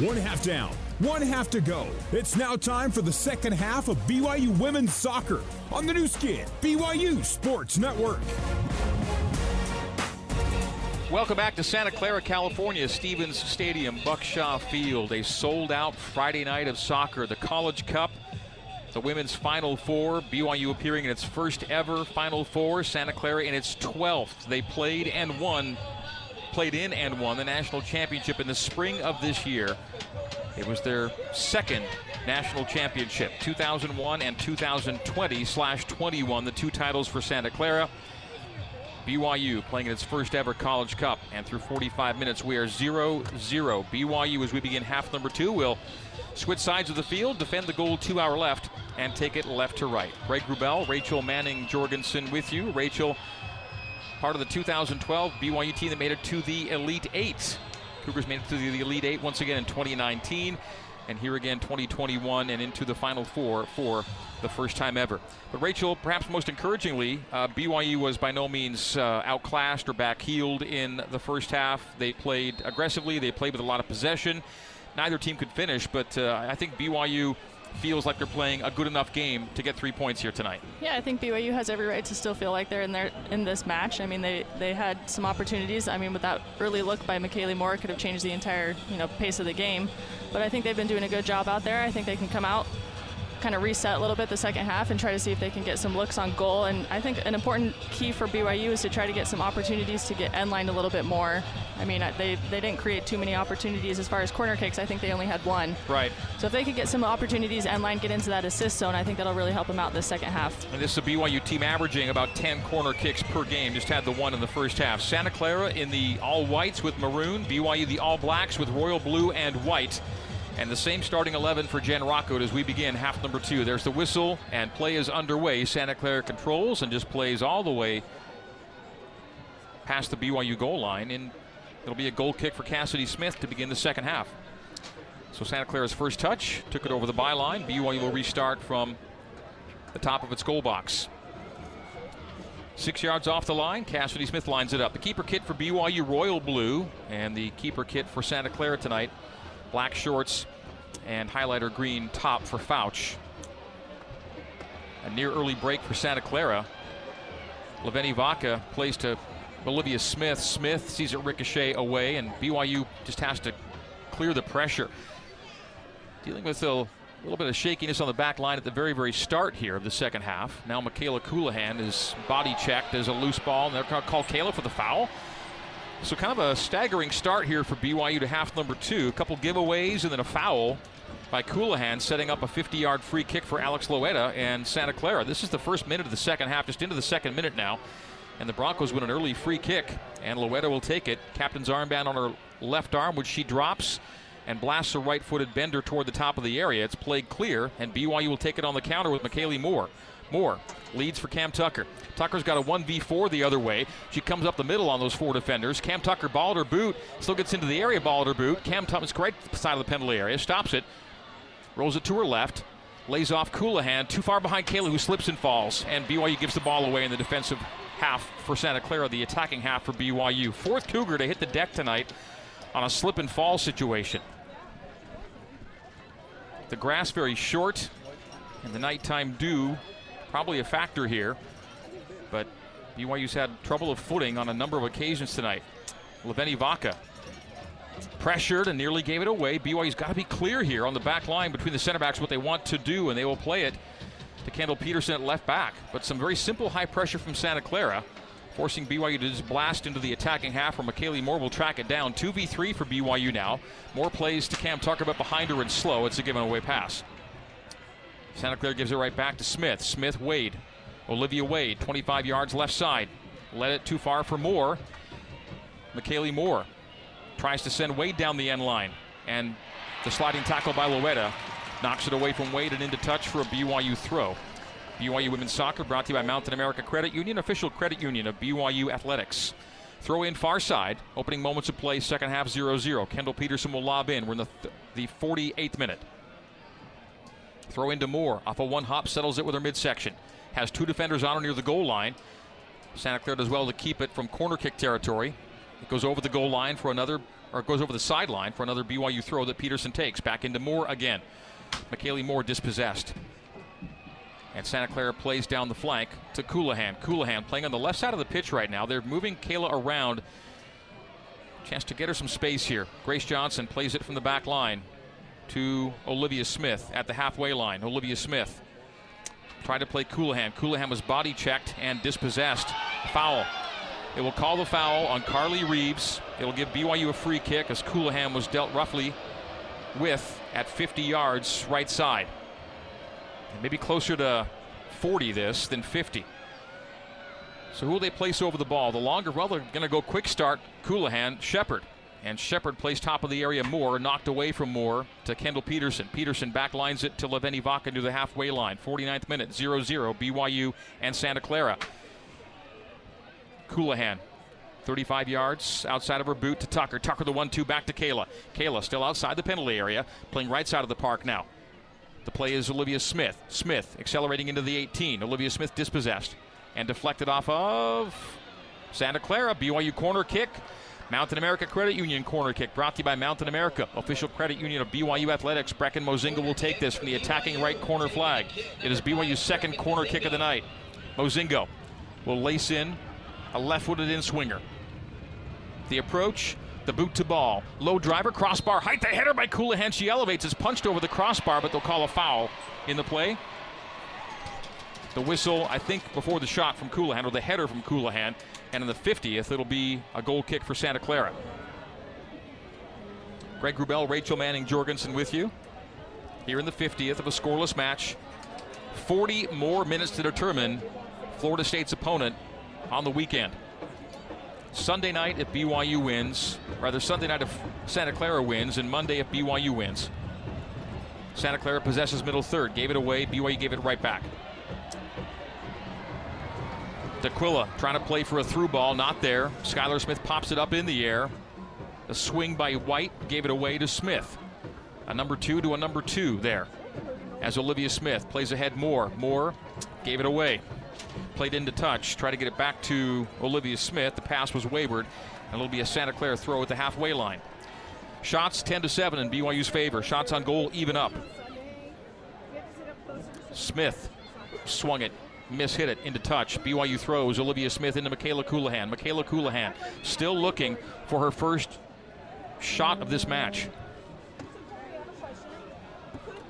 One half down, one half to go. It's now time for the second half of BYU women's soccer on the Nu Skin, BYU Sports Network. Welcome back to Santa Clara, California, Stevens Stadium, Buckshaw Field. A sold out Friday night of soccer, the College Cup, the women's Final Four. BYU appearing in its first ever Final Four, Santa Clara in its 12th. They played and won played in and won the national championship in the spring of this year. It was their second national championship, 2001 and 2020 slash 21, the two titles for Santa Clara. BYU playing in its first ever College Cup, and through 45 minutes, we are 0 0. BYU, as we begin half number two, will switch sides of the field, defend the goal to our left, and take it left to right. Greg Wrubell, Rachel Manning Jorgensen with you. Rachel, part of the 2012 BYU team that made it to the Elite Eight. Cougars made it to the Elite Eight once again in 2019, and here again 2021 and into the Final Four for the first time ever. But Rachel, perhaps most encouragingly, uh, BYU was by no means uh, outclassed or backheeled in the first half. They played aggressively. They played with a lot of possession. Neither team could finish, but uh, I think BYU feels like they're playing a good enough game to get three points here tonight. Yeah, I think BYU has every right to still feel like they're in there in this match. I mean, they they had some opportunities. I mean, with that early look by McKaylee Moore, could have changed the entire you know pace of the game. But I think they've been doing a good job out there. I think they can come out kind of reset a little bit the second half and try to see if they can get some looks on goal. And I think an important key for BYU is to try to get some opportunities to get end line a little bit more. I mean, they, they didn't create too many opportunities as far as corner kicks. I think they only had one. Right. So if they could get some opportunities end line, get into that assist zone, I think that'll really help them out this second half. And this is a BYU team averaging about 10 corner kicks per game. Just had the one in the first half. Santa Clara in the all whites with maroon. BYU the all blacks with royal blue and white. And the same starting 11 for Jen Rockwood as we begin half number two. There's the whistle, and play is underway. Santa Clara controls and just plays all the way past the BYU goal line. And it'll be a goal kick for Cassidy Smith to begin the second half. So Santa Clara's first touch took it over the byline. BYU will restart from the top of its goal box. Six yards off the line, Cassidy Smith lines it up. The keeper kit for BYU Royal Blue, and the keeper kit for Santa Clara tonight black shorts and highlighter green top for Fouch. A near early break for Santa Clara. Leveni Vaca plays to Olivia Smith. Smith sees it ricochet away, and BYU just has to clear the pressure. Dealing with a little bit of shakiness on the back line at the very, very start here of the second half. Now Mikayla Colohan is body checked as a loose ball, and they're going to call Kayla for the foul. So kind of a staggering start here for BYU to half number two. A couple giveaways and then a foul by Colohan, setting up a 50-yard free kick for Alex Loera and Santa Clara. This is the first minute of the second half, just into the second minute now. And the Broncos win an early free kick, and Loera will take it. Captain's armband on her left arm, which she drops and blasts a right-footed bender toward the top of the area. It's played clear, and BYU will take it on the counter with McKaylee Moore. Moore leads for Cam Tucker. Tucker's got a 1v4 the other way. She comes up the middle on those four defenders. Cam Tucker ball at her boot, still gets into the area, ball at her boot. Cam Tucker's right side of the penalty area, stops it, rolls it to her left, lays off Colohan, too far behind Kayla, who slips and falls. And BYU gives the ball away in the defensive half for Santa Clara, the attacking half for BYU. Fourth Cougar to hit the deck tonight on a slip and fall situation. The grass very short, and the nighttime dew probably a factor here. But BYU's had trouble of footing on a number of occasions tonight. Leveni Vaca pressured and nearly gave it away. BYU's got to be clear here on the back line between the center backs what they want to do, and they will play it to Kendall Peterson at left back. But some very simple high pressure from Santa Clara, forcing BYU to just blast into the attacking half where McKaylee Moore will track it down. 2v3 for BYU now. Moore plays to Cam Tucker, but behind her and slow. It's a given away pass. Santa Clara gives it right back to Smith. Smith Wade. Olivia Wade, 25 yards left side. Let it too far for Moore. McKaylee Moore tries to send Wade down the end line. And the sliding tackle by Loera knocks it away from Wade and into touch for a BYU throw. BYU Women's Soccer brought to you by Mountain America Credit Union, official credit union of BYU Athletics. Throw in far side, opening moments of play, second half 0 0. Kendall Peterson will lob in. We're in the, th- the 48th minute. Throw into Moore. Off a one hop, settles it with her midsection. Has two defenders on her near the goal line. Santa Clara does well to keep it from corner kick territory. It goes over the goal line for another or goes over the sideline for another BYU throw that Peterson takes. Back into Moore again. McKaylee Moore dispossessed. And Santa Clara plays down the flank to Colohan. Colohan playing on the left side of the pitch right now. They're moving Kayla around. Chance to get her some space here. Grace Johnson plays it from the back line to Olivia Smith at the halfway line. Olivia Smith tried to play Colohan. Colohan was body checked and dispossessed. Foul. It will call the foul on Carly Reeves. It'll give BYU a free kick as Colohan was dealt roughly with at 50 yards right side. Maybe closer to 40 this than 50. So who will they place over the ball? The longer, well, they're going to go quick start. Colohan, Shepard. And Shepard plays top of the area Moore, knocked away from Moore to Kendall Peterson. Peterson backlines it to Leveni Vaca to the halfway line. 49th minute, 0 0, BYU and Santa Clara. Colohan, 35 yards outside of her boot to Tucker. Tucker the 1 2 back to Kayla. Kayla still outside the penalty area, playing right side of the park now. The play is Olivia Smith. Smith accelerating into the 18. Olivia Smith dispossessed and deflected off of Santa Clara. BYU corner kick. Mountain America Credit Union corner kick brought to you by Mountain America, official credit union of BYU Athletics. Brecken Mozingo will take this from the attacking right corner flag. It is BYU's second corner kick of the night. Mozingo will lace in a left footed in swinger. The approach, the boot to ball. Low driver, crossbar, height the header by Colohan. She elevates, is punched over the crossbar, but they'll call a foul in the play. The whistle, I think, before the shot from Colohan, or the header from Colohan. And in the 50th, it'll be a goal kick for Santa Clara. Greg Wrubell, Rachel Manning Jorgensen with you here in the 50th of a scoreless match. 40 more minutes to determine Florida State's opponent on the weekend. Sunday night if BYU wins, rather Sunday night if Santa Clara wins, and Monday if BYU wins. Santa Clara possesses middle third, gave it away, BYU gave it right back. D'Aquila trying to play for a through ball, not there. Skylar Smith pops it up in the air. A swing by White gave it away to Smith. A number two to a number two there. As Olivia Smith plays ahead more. Moore gave it away. Played into touch, Try to get it back to Olivia Smith. The pass was wayward, and it'll be a Santa Clara throw at the halfway line. Shots 10 to 7 in BYU's favor. Shots on goal even up. Smith swung it mishit it into touch. BYU throws Olivia Smith into Mikayla Colohan. Mikayla Colohan still looking for her first shot of this match.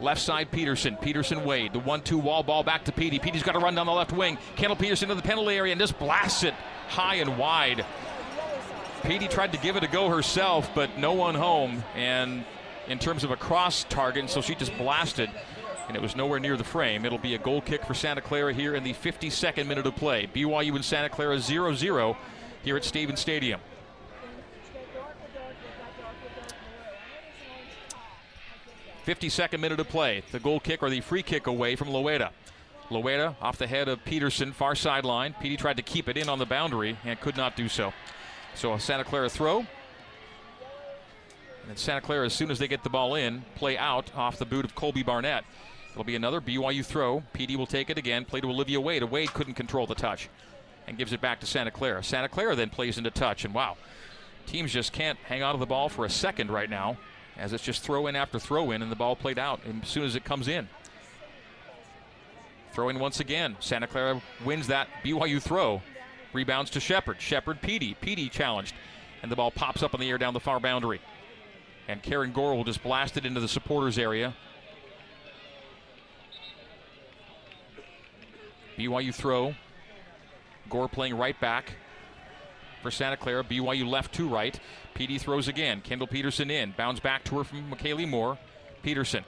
Left side Peterson. Peterson Wade. The 1 2 wall ball back to Petey. Petey's got to run down the left wing. Kendall Peterson to the penalty area and just blasts it high and wide. Petey tried to give it a go herself, but no one home. And in terms of a cross target, so she just blasted and it was nowhere near the frame. It'll be a goal kick for Santa Clara here in the 52nd minute of play. BYU and Santa Clara 0 0 here at Stevens Stadium. Fifty-second minute of play. The goal kick or the free kick away from Loera. Loera off the head of Peterson, far sideline. Petey tried to keep it in on the boundary and could not do so. So a Santa Clara throw. And Santa Clara, as soon as they get the ball in, play out off the boot of Colby Barnett. It'll be another BYU throw. Petey will take it again. Play to Olivia Wade. Wade couldn't control the touch and gives it back to Santa Clara. Santa Clara then plays into touch. And wow, teams just can't hang on to the ball for a second right now as it's just throw in after throw in and the ball played out as soon as it comes in. Throw in once again. Santa Clara wins that BYU throw. Rebounds to Shepard. Shepard, Petey. Petey challenged. And the ball pops up in the air down the far boundary. And Karen Gore will just blast it into the supporters area. BYU throw. Gore playing right back for Santa Clara. BYU left to right. Petey throws again. Kendall Peterson in. Bounds back to her from McKaylee Moore. Peterson.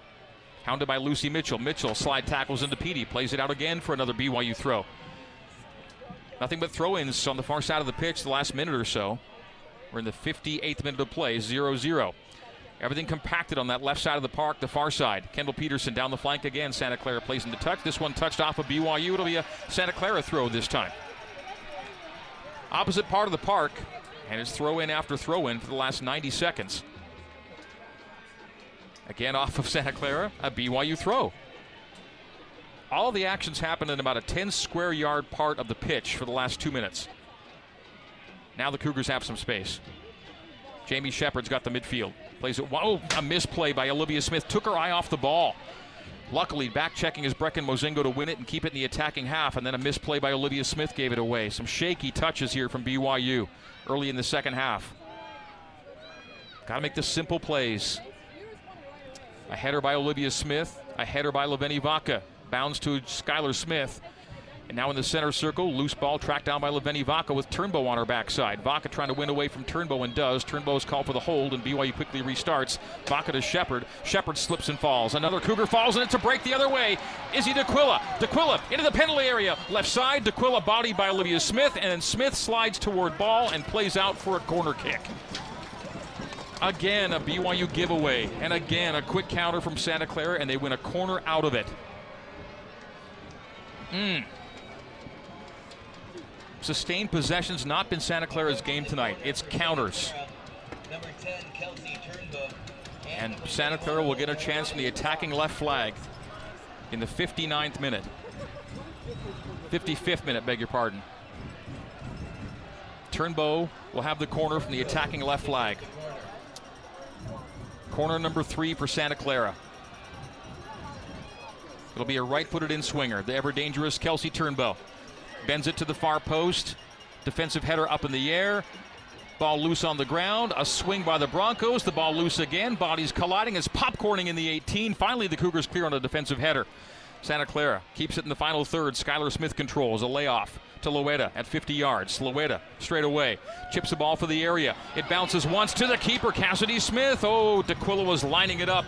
Hounded by Lucy Mitchell. Mitchell slide tackles into Petey. Plays it out again for another BYU throw. Nothing but throw ins on the far side of the pitch the last minute or so. We're in the 58th minute of play, 0 0. Everything compacted on that left side of the park, the far side. Kendall Peterson down the flank again. Santa Clara plays in the touch. This one touched off of BYU. It'll be a Santa Clara throw this time. Opposite part of the park, and it's throw in after throw in for the last 90 seconds. Again, off of Santa Clara, a BYU throw. All the actions happened in about a 10 square yard part of the pitch for the last two minutes. Now the Cougars have some space. Jamie Shepard's got the midfield. Plays it. Whoa, a misplay by Olivia Smith. Took her eye off the ball. Luckily, back checking is Brecken Mozingo to win it and keep it in the attacking half, and then a misplay by Olivia Smith gave it away. Some shaky touches here from BYU early in the second half. Got to make the simple plays. A header by Olivia Smith, a header by Leveni Vaca. Bounds to Skylar Smith. And now in the center circle, loose ball tracked down by Leveni Vaca with Turnbow on her backside. Vaca trying to win away from Turnbow and does. Turnbow is called for the hold, and BYU quickly restarts. Vaca to Shepard. Shepard slips and falls. Another Cougar falls, and it's a break the other way. Izzy D'Aquila. D'Aquila into the penalty area. Left side. D'Aquila bodied by Olivia Smith, and then Smith slides toward ball and plays out for a corner kick. Again, a BYU giveaway. And again, a quick counter from Santa Clara, and they win a corner out of it. Mm. Sustained possessions not been Santa Clara's game tonight. It's counters. And Santa Clara will get a chance from the attacking left flag in the 59th minute. 55th minute, beg your pardon. Turnbow will have the corner from the attacking left flag. Corner number three for Santa Clara. It'll be a right footed in swinger, the ever dangerous Kelsey Turnbow. Bends it to the far post. Defensive header up in the air. Ball loose on the ground. A swing by the Broncos. The ball loose again. Bodies colliding. It's popcorning in the 18. Finally, the Cougars clear on a defensive header. Santa Clara keeps it in the final third. Skylar Smith controls a layoff to Loera at 50 yards. Loera straight away chips the ball for the area. It bounces once to the keeper, Cassidy Smith. Oh, D'Aquila was lining it up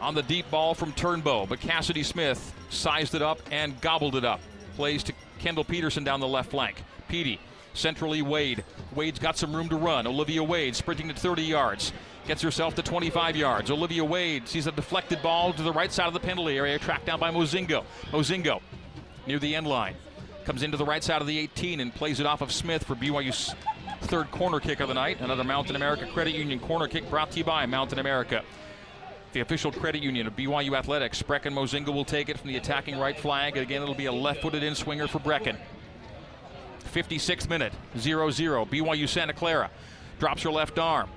on the deep ball from Turnbow, but Cassidy Smith sized it up and gobbled it up. Plays to Kendall Peterson down the left flank. Petey, centrally Wade. Wade's got some room to run. Olivia Wade sprinting to 30 yards. Gets herself to 25 yards. Olivia Wade sees a deflected ball to the right side of the penalty area, tracked down by Mozingo. Mozingo near the end line. Comes into the right side of the 18 and plays it off of Smith for BYU's third corner kick of the night. Another Mountain America Credit Union corner kick brought to you by Mountain America. The official credit union of BYU Athletics. Brecken Mozingo will take it from the attacking right flag. Again, it'll be a left footed in swinger for Brecken. 56th minute, 0 0. BYU Santa Clara drops her left arm.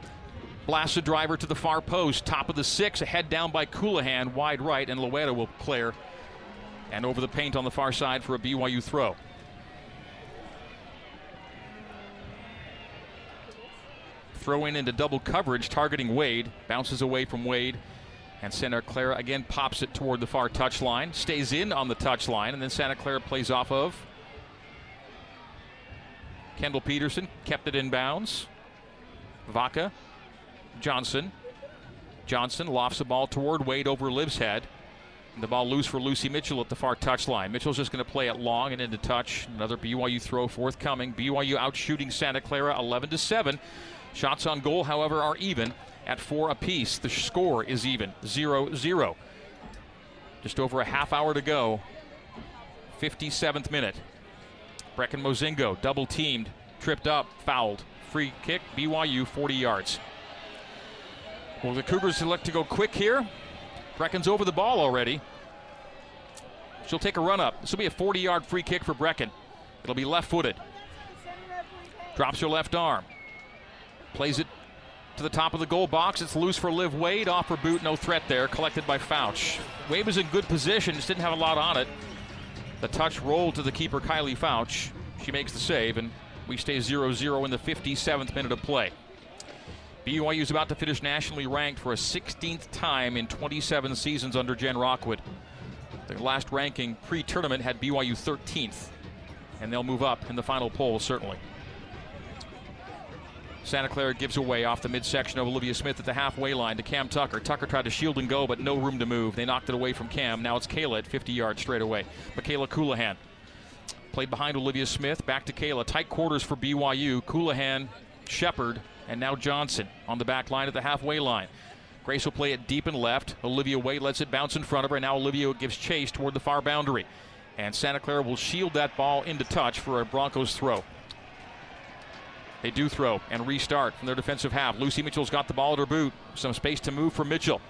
Blasts the driver to the far post. Top of the six, a head down by Colohan, wide right, and Loera will clear. And over the paint on the far side for a BYU throw. Throw in into double coverage, targeting Wade. Bounces away from Wade. And Santa Clara again pops it toward the far touch line. Stays in on the touch line. And then Santa Clara plays off of Kendall Peterson. Kept it in bounds. Vaca. Johnson. Johnson lofts the ball toward Wade over Liv's head. And the ball loose for Lucy Mitchell at the far touch line. Mitchell's just going to play it long and into touch. Another BYU throw forthcoming. BYU out shooting Santa Clara 11 to 7. Shots on goal, however, are even at four apiece. The score is even 0 0. Just over a half hour to go. 57th minute. Brecken Mozingo double teamed, tripped up, fouled. Free kick, BYU 40 yards. Well, the Cougars select to go quick here. Brecken's over the ball already. She'll take a run up. This will be a 40 yard free kick for Brecken. It'll be left footed. Drops her left arm. Plays it to the top of the goal box. It's loose for Liv Wade. Off her boot, no threat there. Collected by Fouch. Wade was in good position, just didn't have a lot on it. The touch rolled to the keeper, Kylie Fouch. She makes the save, and we stay 0 0 in the 57th minute of play. BYU is about to finish nationally ranked for a 16th time in 27 seasons under Jen Rockwood. The last ranking pre tournament had BYU 13th, and they'll move up in the final poll, certainly. Santa Clara gives away off the midsection of Olivia Smith at the halfway line to Cam Tucker. Tucker tried to shield and go, but no room to move. They knocked it away from Cam. Now it's Kayla at 50 yards straight away. Mikayla Colohan played behind Olivia Smith. Back to Kayla. Tight quarters for BYU. Colohan, Shepard, and now Johnson on the back line at the halfway line. Grace will play it deep and left. Olivia Wade lets it bounce in front of her. Now Olivia gives chase toward the far boundary. And Santa Clara will shield that ball into touch for a Broncos throw. They do throw and restart from their defensive half. Lucy Mitchell's got the ball at her boot. Some space to move for Mitchell.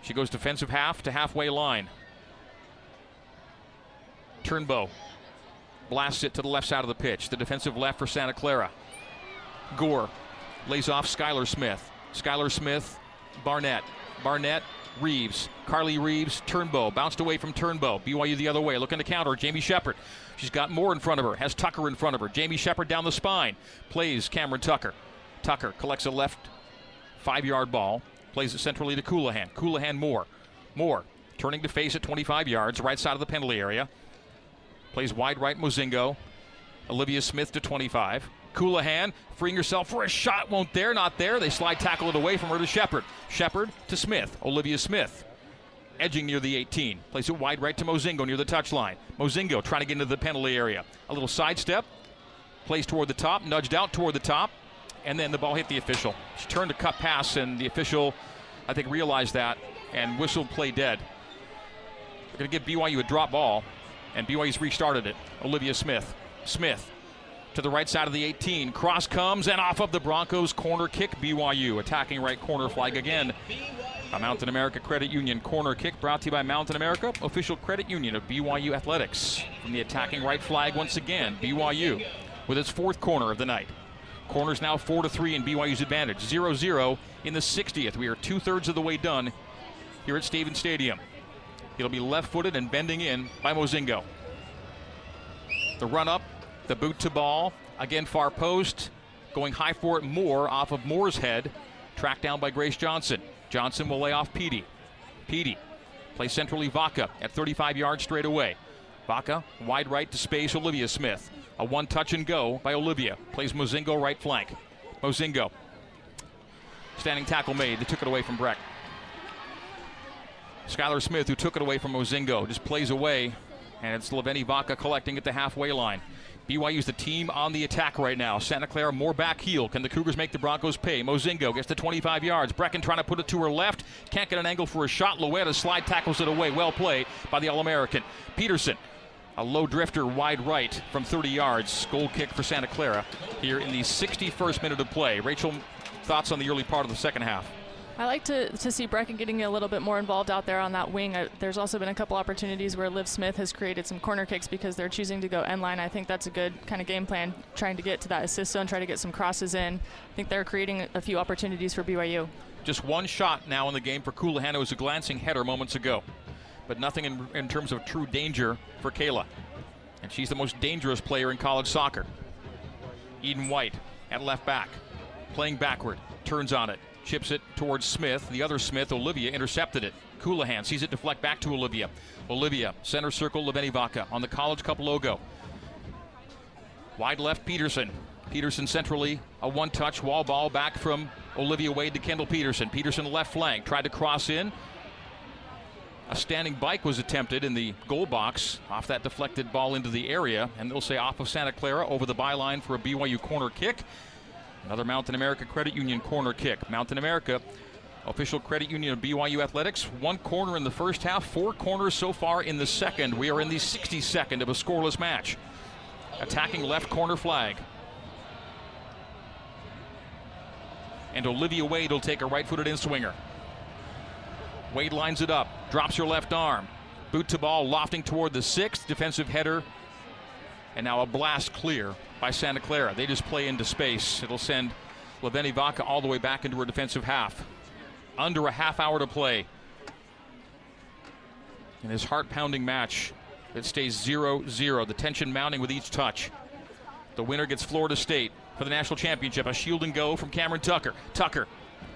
She goes defensive half to halfway line. Turnbow blasts it to the left side of the pitch. The defensive left for Santa Clara. Gore lays off Skylar Smith. Skylar Smith, Barnett. Barnett, Reeves. Carly Reeves, Turnbow. Bounced away from Turnbow. BYU the other way. Looking to counter. Jamie Shepard. She's got more in front of her. Has Tucker in front of her. Jamie Shepard down the spine. Plays Cameron Tucker. Tucker collects a left five yard ball. Plays it centrally to Colohan. Colohan Moore. Moore. Turning to face at 25 yards. Right side of the penalty area. Plays wide right Mozingo. Olivia Smith to 25. Colohan freeing herself for a shot, won't there, not there. They slide tackle it away from her to Shepard. Shepard to Smith. Olivia Smith edging near the 18. Plays it wide right to Mozingo near the touchline. Mozingo trying to get into the penalty area. A little sidestep. Plays toward the top, nudged out toward the top, and then the ball hit the official. She turned to cut pass, and the official, I think, realized that and whistled play dead. They're going to give BYU a drop ball, and BYU's restarted it. Olivia Smith. Smith to the right side of the 18. Cross comes and off of the Broncos corner kick. BYU attacking right corner flag again. A Mountain America Credit Union corner kick brought to you by Mountain America, official credit union of BYU Athletics. From the attacking right flag once again, BYU with its fourth corner of the night. Corners now 4 to 3 in BYU's advantage. 0 0 in the 60th. We are two thirds of the way done here at Stevens Stadium. It'll be left footed and bending in by Mozingo. The run up the boot to ball. Again, far post. Going high for it Moore off of Moore's head. Tracked down by Grace Johnson. Johnson will lay off Petey. Petey plays centrally Vaca at 35 yards straight away. Vaca wide right to space Olivia Smith. A one touch and go by Olivia. Plays Mozingo right flank. Mozingo. Standing tackle made. They took it away from Breck. Skylar Smith, who took it away from Mozingo, just plays away. And it's Leveni Vaca collecting at the halfway line. BYU's the team on the attack right now. Santa Clara more back heel. Can the Cougars make the Broncos pay? Mozingo gets to 25 yards. Brecken trying to put it to her left. Can't get an angle for a shot. Loera slide tackles it away. Well played by the All American. Peterson, a low drifter wide right from 30 yards. Goal kick for Santa Clara here in the 61st minute of play. Rachel, thoughts on the early part of the second half? I like to, to see Brecken getting a little bit more involved out there on that wing. Uh, there's also been a couple opportunities where Liv Smith has created some corner kicks because they're choosing to go end line. I think that's a good kind of game plan, trying to get to that assist zone, try to get some crosses in. I think they're creating a few opportunities for BYU. Just one shot now in the game for Colohan. It was a glancing header moments ago, but nothing in, in terms of true danger for Kayla. And she's the most dangerous player in college soccer. Eden White at left back, playing backward, turns on it, chips it towards Smith. The other Smith, Olivia, intercepted it. Colohan sees it deflect back to Olivia. Olivia, center circle, Leveni Vaca on the College Cup logo. Wide left, Peterson. Peterson centrally, a one touch wall ball back from Olivia Wade to Kendall Peterson. Peterson left flank, tried to cross in. A standing bike was attempted in the goal box off that deflected ball into the area, and they'll say off of Santa Clara over the byline for a BYU corner kick. Another Mountain America Credit Union corner kick. Mountain America, official credit union of BYU Athletics. One corner in the first half, four corners so far in the second. We are in the 62nd of a scoreless match. Attacking left corner flag. And Olivia Wade will take a right footed in swinger. Wade lines it up, drops her left arm. Boot to ball, lofting toward the sixth. Defensive header. And now a blast clear by Santa Clara. They just play into space. It'll send Leveni Vaca all the way back into her defensive half. Under a half hour to play. In this heart pounding match, that stays 0 0. The tension mounting with each touch. The winner gets Florida State for the national championship. A shield and go from Cameron Tucker. Tucker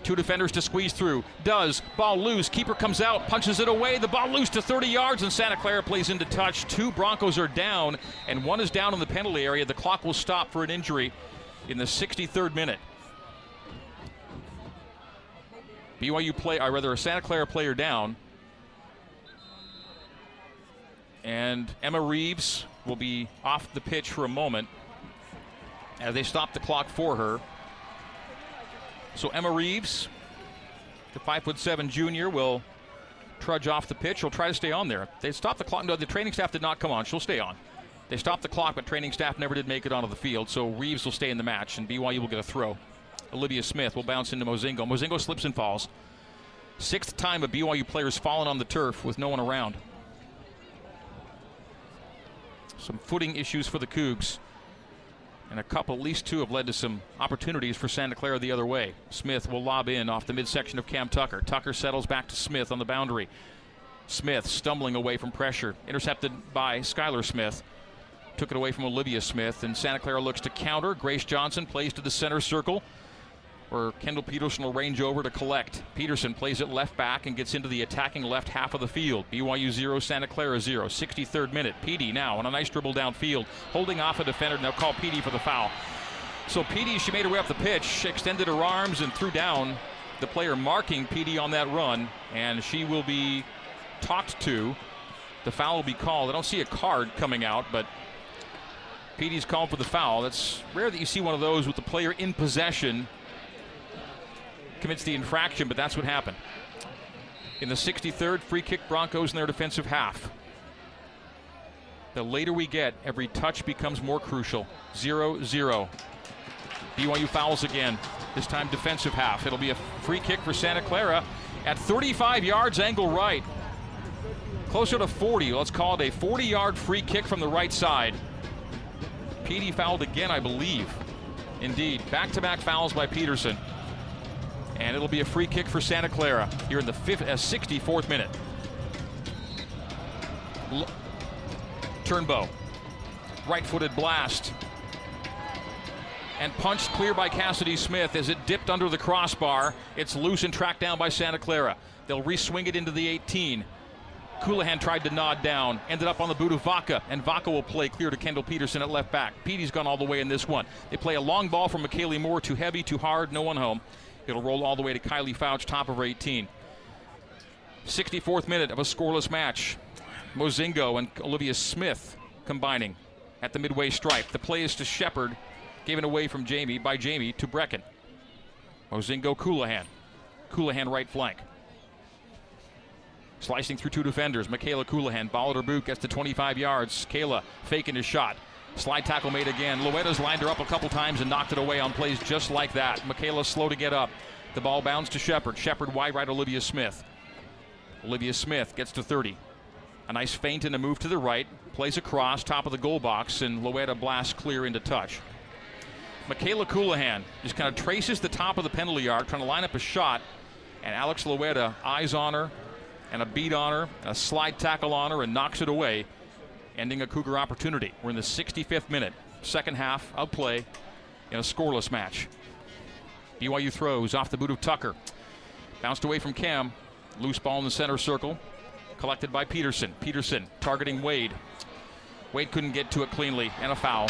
Two defenders to squeeze through. Does. Ball loose. Keeper comes out, punches it away. The ball loose to 30 yards, and Santa Clara plays into touch. Two Broncos are down, and one is down in the penalty area. The clock will stop for an injury in the 63rd minute. BYU play, or rather, a Santa Clara player down. And Emma Reeves will be off the pitch for a moment as they stop the clock for her. So Emma Reeves, the five foot seven junior, will trudge off the pitch. She'll try to stay on there. They stopped the clock. No, the training staff did not come on. She'll stay on. They stopped the clock, but training staff never did make it onto the field. So Reeves will stay in the match, and BYU will get a throw. Olivia Smith will bounce into Mozingo. Mozingo slips and falls. Sixth time a BYU player has fallen on the turf with no one around. Some footing issues for the Cougs. And a couple, at least two, have led to some opportunities for Santa Clara the other way. Smith will lob in off the midsection of Cam Tucker. Tucker settles back to Smith on the boundary. Smith stumbling away from pressure, intercepted by Skylar Smith. Took it away from Olivia Smith, and Santa Clara looks to counter. Grace Johnson plays to the center circle where Kendall Peterson will range over to collect. Peterson plays it left back and gets into the attacking left half of the field. BYU 0, Santa Clara 0. 63rd minute. Petey now on a nice dribble downfield, holding off a defender. Now call Petey for the foul. So Petey, she made her way up the pitch, extended her arms, and threw down the player marking Petey on that run, and she will be talked to. The foul will be called. I don't see a card coming out, but Petey's called for the foul. That's rare that you see one of those with the player in possession commits the infraction, but that's what happened. In the 63rd, free kick Broncos in their defensive half. The later we get, every touch becomes more crucial. 0 0. BYU fouls again, this time defensive half. It'll be a free kick for Santa Clara at 35 yards, angle right. Closer to 40. Let's call it a 40 yard free kick from the right side. Petey fouled again, I believe. Indeed, back to back fouls by Peterson. And it'll be a free kick for Santa Clara here in the fifth, uh, 64th minute. L- Turnbow. Right footed blast. And punched clear by Cassidy Smith as it dipped under the crossbar. It's loose and tracked down by Santa Clara. They'll reswing it into the 18. Colohan tried to nod down, ended up on the boot of Vaca, and Vaca will play clear to Kendall Peterson at left back. Petey's gone all the way in this one. They play a long ball from McKaylee Moore, too heavy, too hard, no one home. It'll roll all the way to Kylie Fouch, top of 18. 64th minute of a scoreless match. Mozingo and Olivia Smith combining at the midway stripe. The play is to Shepard, given away from Jamie by Jamie to Brecken. Mozingo Colohan. Colohan right flank. Slicing through two defenders. Mikayla Colohan, ball at boot, gets to 25 yards. Kayla faking his shot. Slide tackle made again. Loera's lined her up a couple times and knocked it away on plays just like that. Mikayla's slow to get up. The ball bounds to Shepard. Shepard wide right, Olivia Smith. Olivia Smith gets to 30. A nice feint and a move to the right. Plays across, top of the goal box, and Loera blasts clear into touch. Mikayla Colohan just kind of traces the top of the penalty arc, trying to line up a shot, and Alex Loera eyes on her, and a beat on her, and a slide tackle on her, and knocks it away ending a Cougar opportunity. We're in the 65th minute, second half of play in a scoreless match. BYU throws off the boot of Tucker. Bounced away from Cam. Loose ball in the center circle. Collected by Peterson. Peterson targeting Wade. Wade couldn't get to it cleanly, and a foul.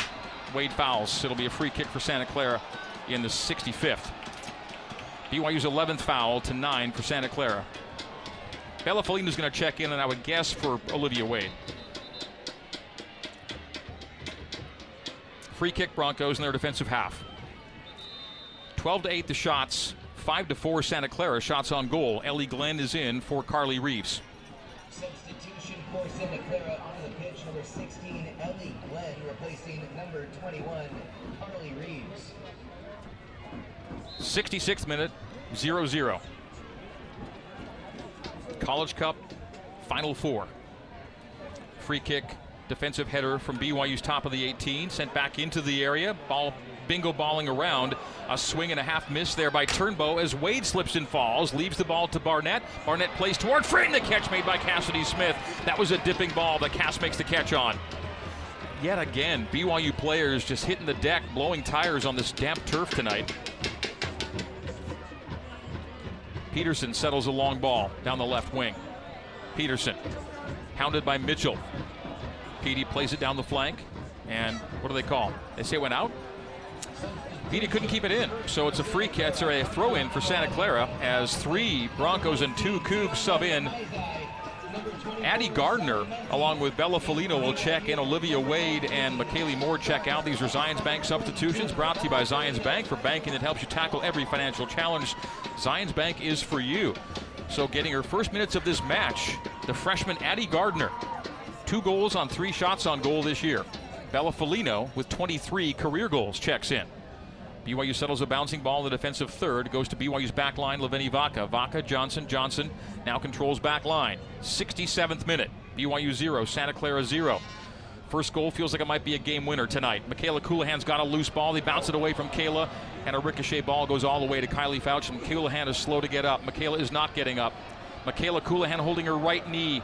Wade fouls. It'll be a free kick for Santa Clara in the 65th. BYU's 11th foul to 9 for Santa Clara. Bella Felino's going to check in, and I would guess for Olivia Wade. Free kick Broncos in their defensive half. 12 to 8 the shots. 5 to 4 Santa Clara shots on goal. Ellie Glenn is in for Carly Reeves. Substitution for Santa Clara onto the pitch, number 16, Ellie Glenn, replacing number 21, Carly Reeves. 66th minute, 0 0. College Cup, Final Four. Free kick Defensive header from BYU's top of the 18, sent back into the area. Ball bingo balling around. A swing and a half miss there by Turnbow as Wade slips and falls, leaves the ball to Barnett. Barnett plays toward Friend. The catch made by Cassidy Smith. That was a dipping ball that Cass makes the catch on. Yet again, BYU players just hitting the deck, blowing tires on this damp turf tonight. Peterson settles a long ball down the left wing. Peterson, hounded by Mitchell. Petey plays it down the flank. And what do they call? They say it went out? Petey couldn't keep it in. So it's a free catch or a throw in for Santa Clara as three Broncos and two Cougs sub in. Addie Gardner, along with Bella Felino, will check in. Olivia Wade and McKaylee Moore check out. These are Zions Bank substitutions brought to you by Zions Bank for banking that helps you tackle every financial challenge. Zions Bank is for you. So getting her first minutes of this match, the freshman Addie Gardner two goals on three shots on goal this year. Bella Felino with 23 career goals checks in. BYU settles a bouncing ball in the defensive third. Goes to BYU's back line, Leveni Vaca. Vaca, Johnson, Johnson now controls back line. 67th minute. BYU 0, Santa Clara 0. First goal feels like it might be a game winner tonight. Mikayla Colohan's got a loose ball. They bounce it away from Kayla, and a ricochet ball goes all the way to Kylie Fouch. And Colohan is slow to get up. Mikayla is not getting up. Mikayla Colohan holding her right knee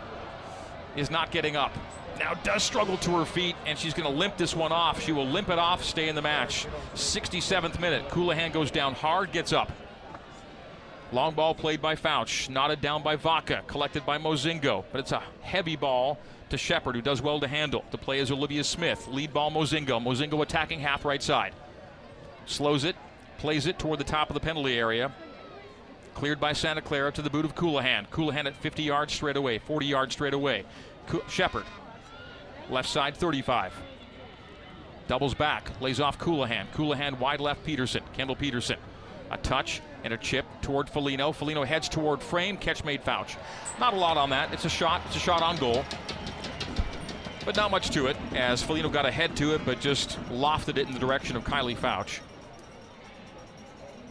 is not getting up. Now does struggle to her feet, and she's going to limp this one off. She will limp it off, stay in the match. 67th minute. Colohan goes down hard, gets up. Long ball played by Fouch, knotted down by Vaca, collected by Mozingo, but it's a heavy ball to Shepard, who does well to handle. To play is Olivia Smith. Lead ball Mozingo. Mozingo attacking half right side. Slows it, plays it toward the top of the penalty area. Cleared by Santa Clara to the boot of Colohan. Colohan at 50 yards straight away, 40 yards straight away. Shepard, left side 35. Doubles back, lays off Colohan. Colohan wide left Peterson. Kendall Peterson. A touch and a chip toward Felino. Felino heads toward frame. Catch made Fouch. Not a lot on that. It's a shot. It's a shot on goal. But not much to it as Felino got ahead to it, but just lofted it in the direction of Kylie Fouch.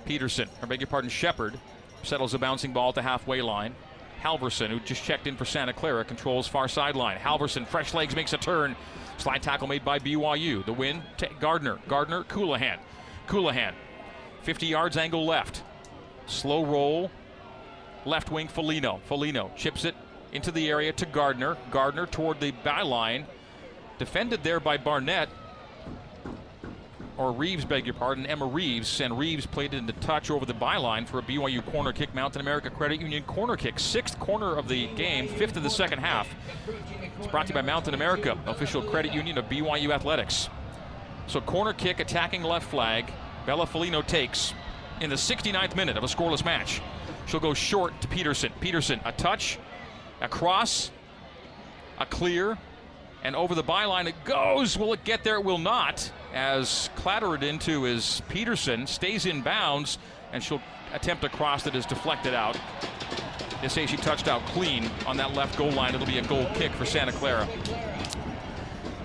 Peterson, I beg your pardon, Shepard settles a bouncing ball at the halfway line. Halverson, who just checked in for Santa Clara, controls far sideline. Halverson, fresh legs, makes a turn. Slide tackle made by BYU. The win, t- Gardner. Gardner, Colohan. Colohan, 50 yards angle left. Slow roll, left wing Felino. Felino chips it into the area to Gardner. Gardner toward the byline. Defended there by Barnett or Reeves, beg your pardon, Emma Reeves, and Reeves played it into touch over the byline for a BYU corner kick. Mountain America Credit Union corner kick, sixth corner of the game, fifth of the second half. It's brought to you by Mountain America, official credit union of BYU athletics. So corner kick, attacking left flag. Bella Felino takes in the 69th minute of a scoreless match. She'll go short to Peterson. Peterson, a touch, a cross, a clear, and over the byline it goes. Will it get there? It will not as clattered into is Peterson, stays in bounds, and she'll attempt a cross that is deflected out. They say she touched out clean on that left goal line. It'll be a goal kick for Santa Clara.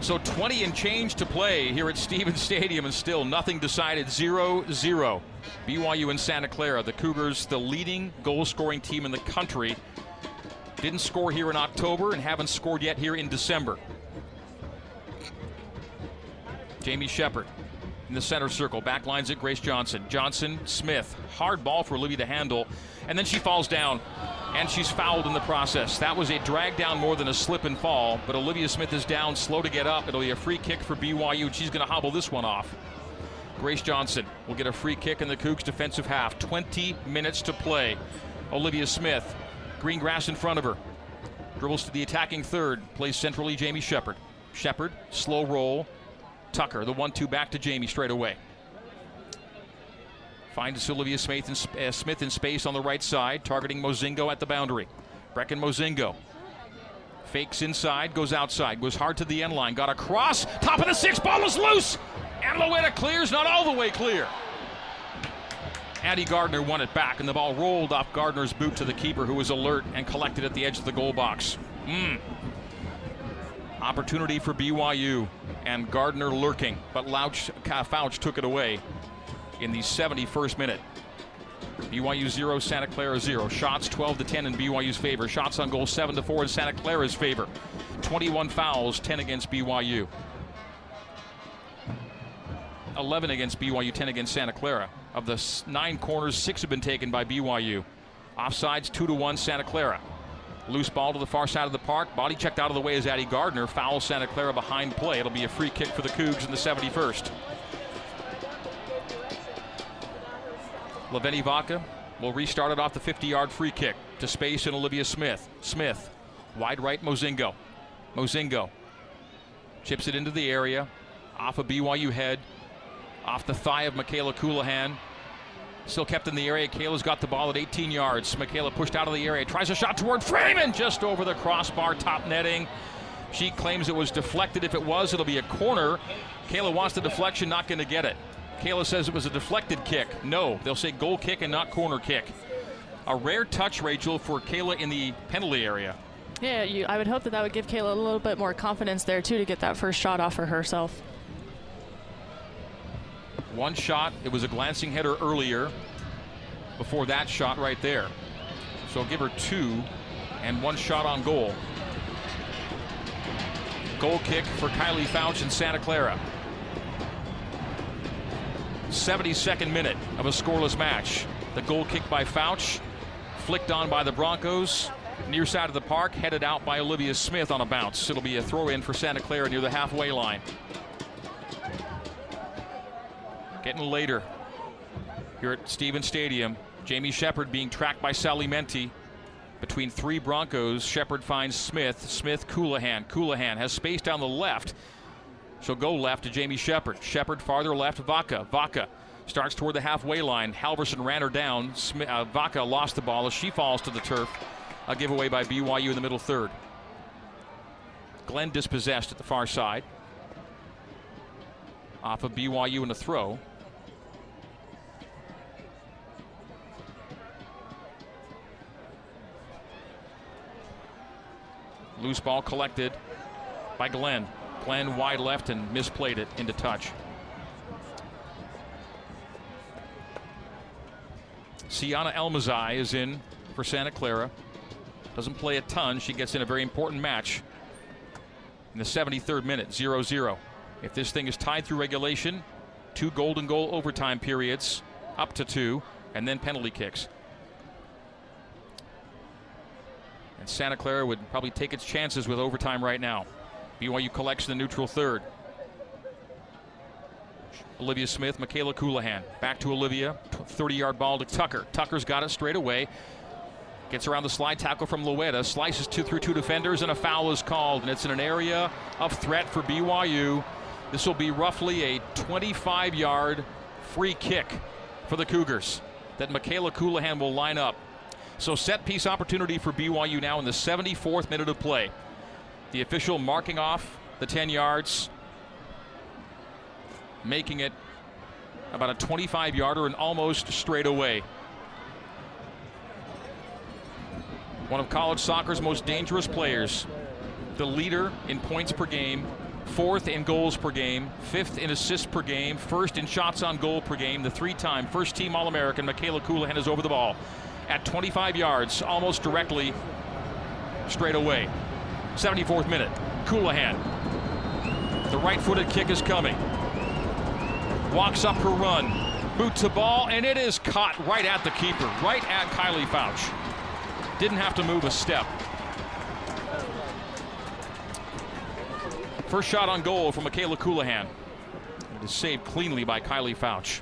So 20 and change to play here at Stevens Stadium, and still nothing decided 0 0. BYU and Santa Clara, the Cougars, the leading goal scoring team in the country. Didn't score here in October and haven't scored yet here in December. Jamie Shepard in the center circle. Back lines it, Grace Johnson. Johnson, Smith. Hard ball for Olivia to handle. And then she falls down, and she's fouled in the process. That was a drag down more than a slip and fall, but Olivia Smith is down, slow to get up. It'll be a free kick for BYU, and she's going to hobble this one off. Grace Johnson will get a free kick in the Cougs' defensive half. 20 minutes to play. Olivia Smith, green grass in front of her. Dribbles to the attacking third, plays centrally Jamie Shepard. Shepard, slow roll, Tucker, the one two back to Jamie straight away. Finds Sylvia Smith in, uh, Smith in space on the right side, targeting Mozingo at the boundary. Brecken Mozingo fakes inside, goes outside, goes hard to the end line, got across, top of the six, ball is loose, and Loera clears, not all the way clear. Addie Gardner won it back, and the ball rolled off Gardner's boot to the keeper, who was alert and collected at the edge of the goal box. Mm. Opportunity for BYU and Gardner lurking, but Louch, Fouch took it away in the 71st minute. BYU 0, Santa Clara 0. Shots 12 to 10 in BYU's favor. Shots on goal 7 to 4 in Santa Clara's favor. 21 fouls, 10 against BYU. 11 against BYU, 10 against Santa Clara. Of the nine corners, six have been taken by BYU. Offsides 2 to 1 Santa Clara. Loose ball to the far side of the park. Body checked out of the way as Addie Gardner. Foul Santa Clara behind play. It'll be a free kick for the Cougs in the 71st. Leveni Vaca will restart it off the 50 yard free kick to space and Olivia Smith. Smith, wide right Mozingo. Mozingo chips it into the area, off a BYU head, off the thigh of Mikayla Colohan. Still kept in the area. Kayla's got the ball at 18 yards. Mikayla pushed out of the area. Tries a shot toward Freeman just over the crossbar, top netting. She claims it was deflected. If it was, it'll be a corner. Kayla wants the deflection, not going to get it. Kayla says it was a deflected kick. No, they'll say goal kick and not corner kick. A rare touch, Rachel, for Kayla in the penalty area. Yeah, you, I would hope that that would give Kayla a little bit more confidence there, too, to get that first shot off for herself. One shot, it was a glancing header earlier before that shot right there. So give her two and one shot on goal. Goal kick for Kylie Fouch in Santa Clara. 72nd minute of a scoreless match. The goal kick by Fouch, flicked on by the Broncos. Near side of the park, headed out by Olivia Smith on a bounce. It'll be a throw in for Santa Clara near the halfway line. Getting later here at Stevens Stadium. Jamie Shepard being tracked by Sally Menti. Between three Broncos, Shepard finds Smith. Smith, Colohan. Colohan has space down the left. She'll go left to Jamie Shepard. Shepard farther left, Vaca. Vaca starts toward the halfway line. Halverson ran her down. Smith, uh, Vaca lost the ball as she falls to the turf. A giveaway by BYU in the middle third. Glenn dispossessed at the far side. Off of BYU in a throw. Loose ball collected by Glenn. Glenn wide left and misplayed it into touch. Sienna Elmazai is in for Santa Clara. Doesn't play a ton. She gets in a very important match in the 73rd minute, 0 0. If this thing is tied through regulation, two golden goal overtime periods, up to two, and then penalty kicks. And Santa Clara would probably take its chances with overtime right now. BYU collects the neutral third. Olivia Smith, Mikayla Colohan. Back to Olivia. 30 yard ball to Tucker. Tucker's got it straight away. Gets around the slide tackle from Loera. Slices two through two defenders, and a foul is called. And it's in an area of threat for BYU. This will be roughly a 25 yard free kick for the Cougars that Mikayla Colohan will line up. So set piece opportunity for BYU now in the 74th minute of play. The official marking off the 10 yards, making it about a 25 yarder and almost straight away. One of college soccer's most dangerous players, the leader in points per game, fourth in goals per game, fifth in assists per game, first in shots on goal per game, the three time first team All American, Mikayla Colohan is over the ball at 25 yards, almost directly straight away. 74th minute. Colohan. The right footed kick is coming. Walks up her run. Boots the ball, and it is caught right at the keeper, right at Kylie Fouch. Didn't have to move a step. First shot on goal from Mikayla Colohan. It is saved cleanly by Kylie Fouch.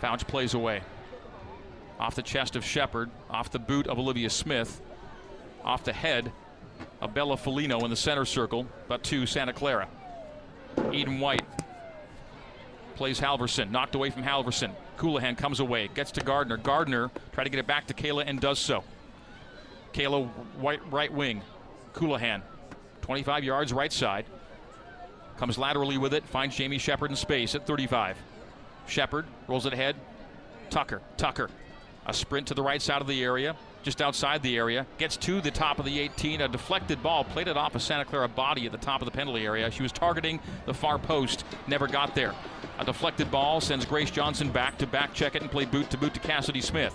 Fouch plays away. Off the chest of Shepard, off the boot of Olivia Smith, off the head of Bella Folino in the center circle, but to Santa Clara. Eden White plays Halverson, knocked away from Halverson. Colohan comes away, gets to Gardner. Gardner try to get it back to Kayla and does so. Kayla White right wing. Colohan, 25 yards right side. Comes laterally with it, finds Jamie Shepard in space at 35. Shepard rolls it ahead. Tucker, Tucker. A sprint to the right side of the area just outside the area. Gets to the top of the 18. A deflected ball played it off a Santa Clara body at the top of the penalty area. She was targeting the far post, never got there. A deflected ball sends Grace Johnson back to back check it and play boot to boot to Cassidy Smith.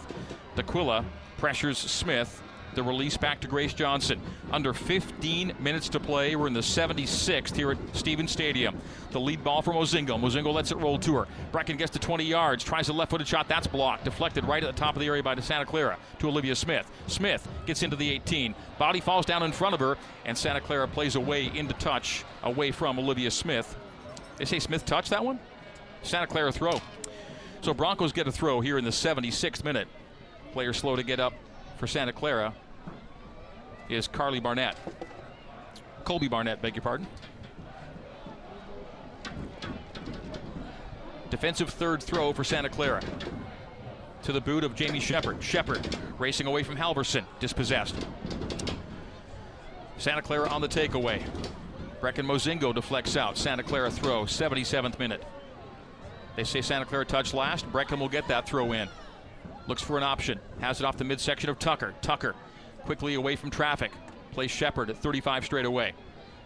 D'Aquila pressures Smith the release back to Grace Johnson. Under 15 minutes to play. We're in the 76th here at Stevens Stadium. The lead ball from Mozingo. Mozingo lets it roll to her. Brecken gets to 20 yards, tries a left footed shot. That's blocked. Deflected right at the top of the area by Santa Clara to Olivia Smith. Smith gets into the 18. Body falls down in front of her, and Santa Clara plays away into touch away from Olivia Smith. They say Smith touched that one? Santa Clara throw. So Broncos get a throw here in the 76th minute. Player slow to get up for Santa Clara is Carly Barnett. Colby Barnett, beg your pardon. Defensive third throw for Santa Clara. To the boot of Jamie Shepard. Shepard racing away from Halverson, dispossessed. Santa Clara on the takeaway. Brecken Mozingo deflects out. Santa Clara throw, 77th minute. They say Santa Clara touch last. Brecken will get that throw in. Looks for an option. Has it off the midsection of Tucker. Tucker quickly away from traffic. Plays Shepard at 35 straight away.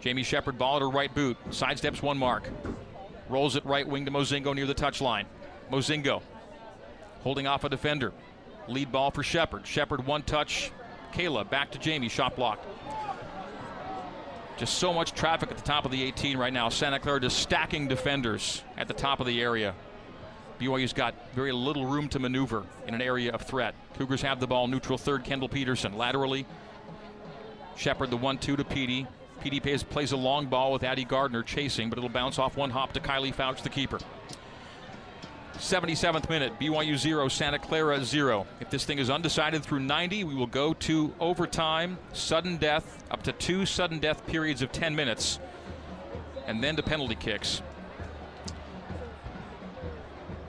Jamie Shepard ball at her right boot. Sidesteps one mark. Rolls it right wing to Mozingo near the touchline. Mozingo holding off a defender. Lead ball for Shepard. Shepard one touch. Kayla back to Jamie. Shot blocked. Just so much traffic at the top of the 18 right now. Santa Clara just stacking defenders at the top of the area. BYU's got very little room to maneuver in an area of threat. Cougars have the ball, neutral third, Kendall Peterson. Laterally, Shepard the 1 2 to Petey. Petey plays, plays a long ball with Addie Gardner chasing, but it'll bounce off one hop to Kylie Fouch, the keeper. 77th minute, BYU 0, Santa Clara 0. If this thing is undecided through 90, we will go to overtime, sudden death, up to two sudden death periods of 10 minutes, and then to penalty kicks.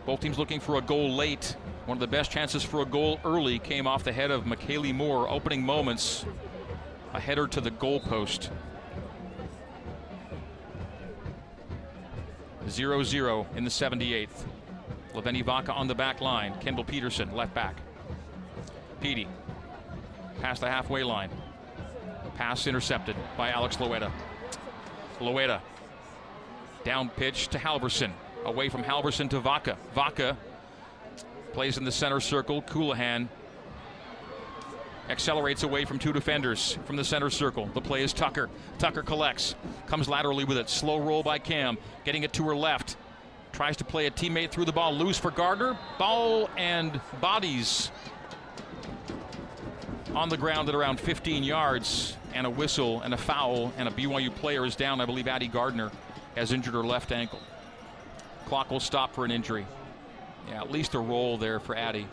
Both teams looking for a goal late. One of the best chances for a goal early came off the head of McKaylee Moore. Opening moments, a header to the goalpost. 0 0 in the 78th. Leveni Vaca on the back line. Kendall Peterson, left back. Petey, past the halfway line. Pass intercepted by Alex Loera. Loera, down pitch to Halverson. Away from Halverson to Vaca. Vaca plays in the center circle. Colohan accelerates away from two defenders from the center circle. The play is Tucker. Tucker collects, comes laterally with it. Slow roll by Cam, getting it to her left. Tries to play a teammate through the ball. Loose for Gardner. Ball and bodies on the ground at around 15 yards. And a whistle and a foul. And a BYU player is down. I believe Addie Gardner has injured her left ankle. Clock will stop for an injury. Yeah, at least a roll there for Addie.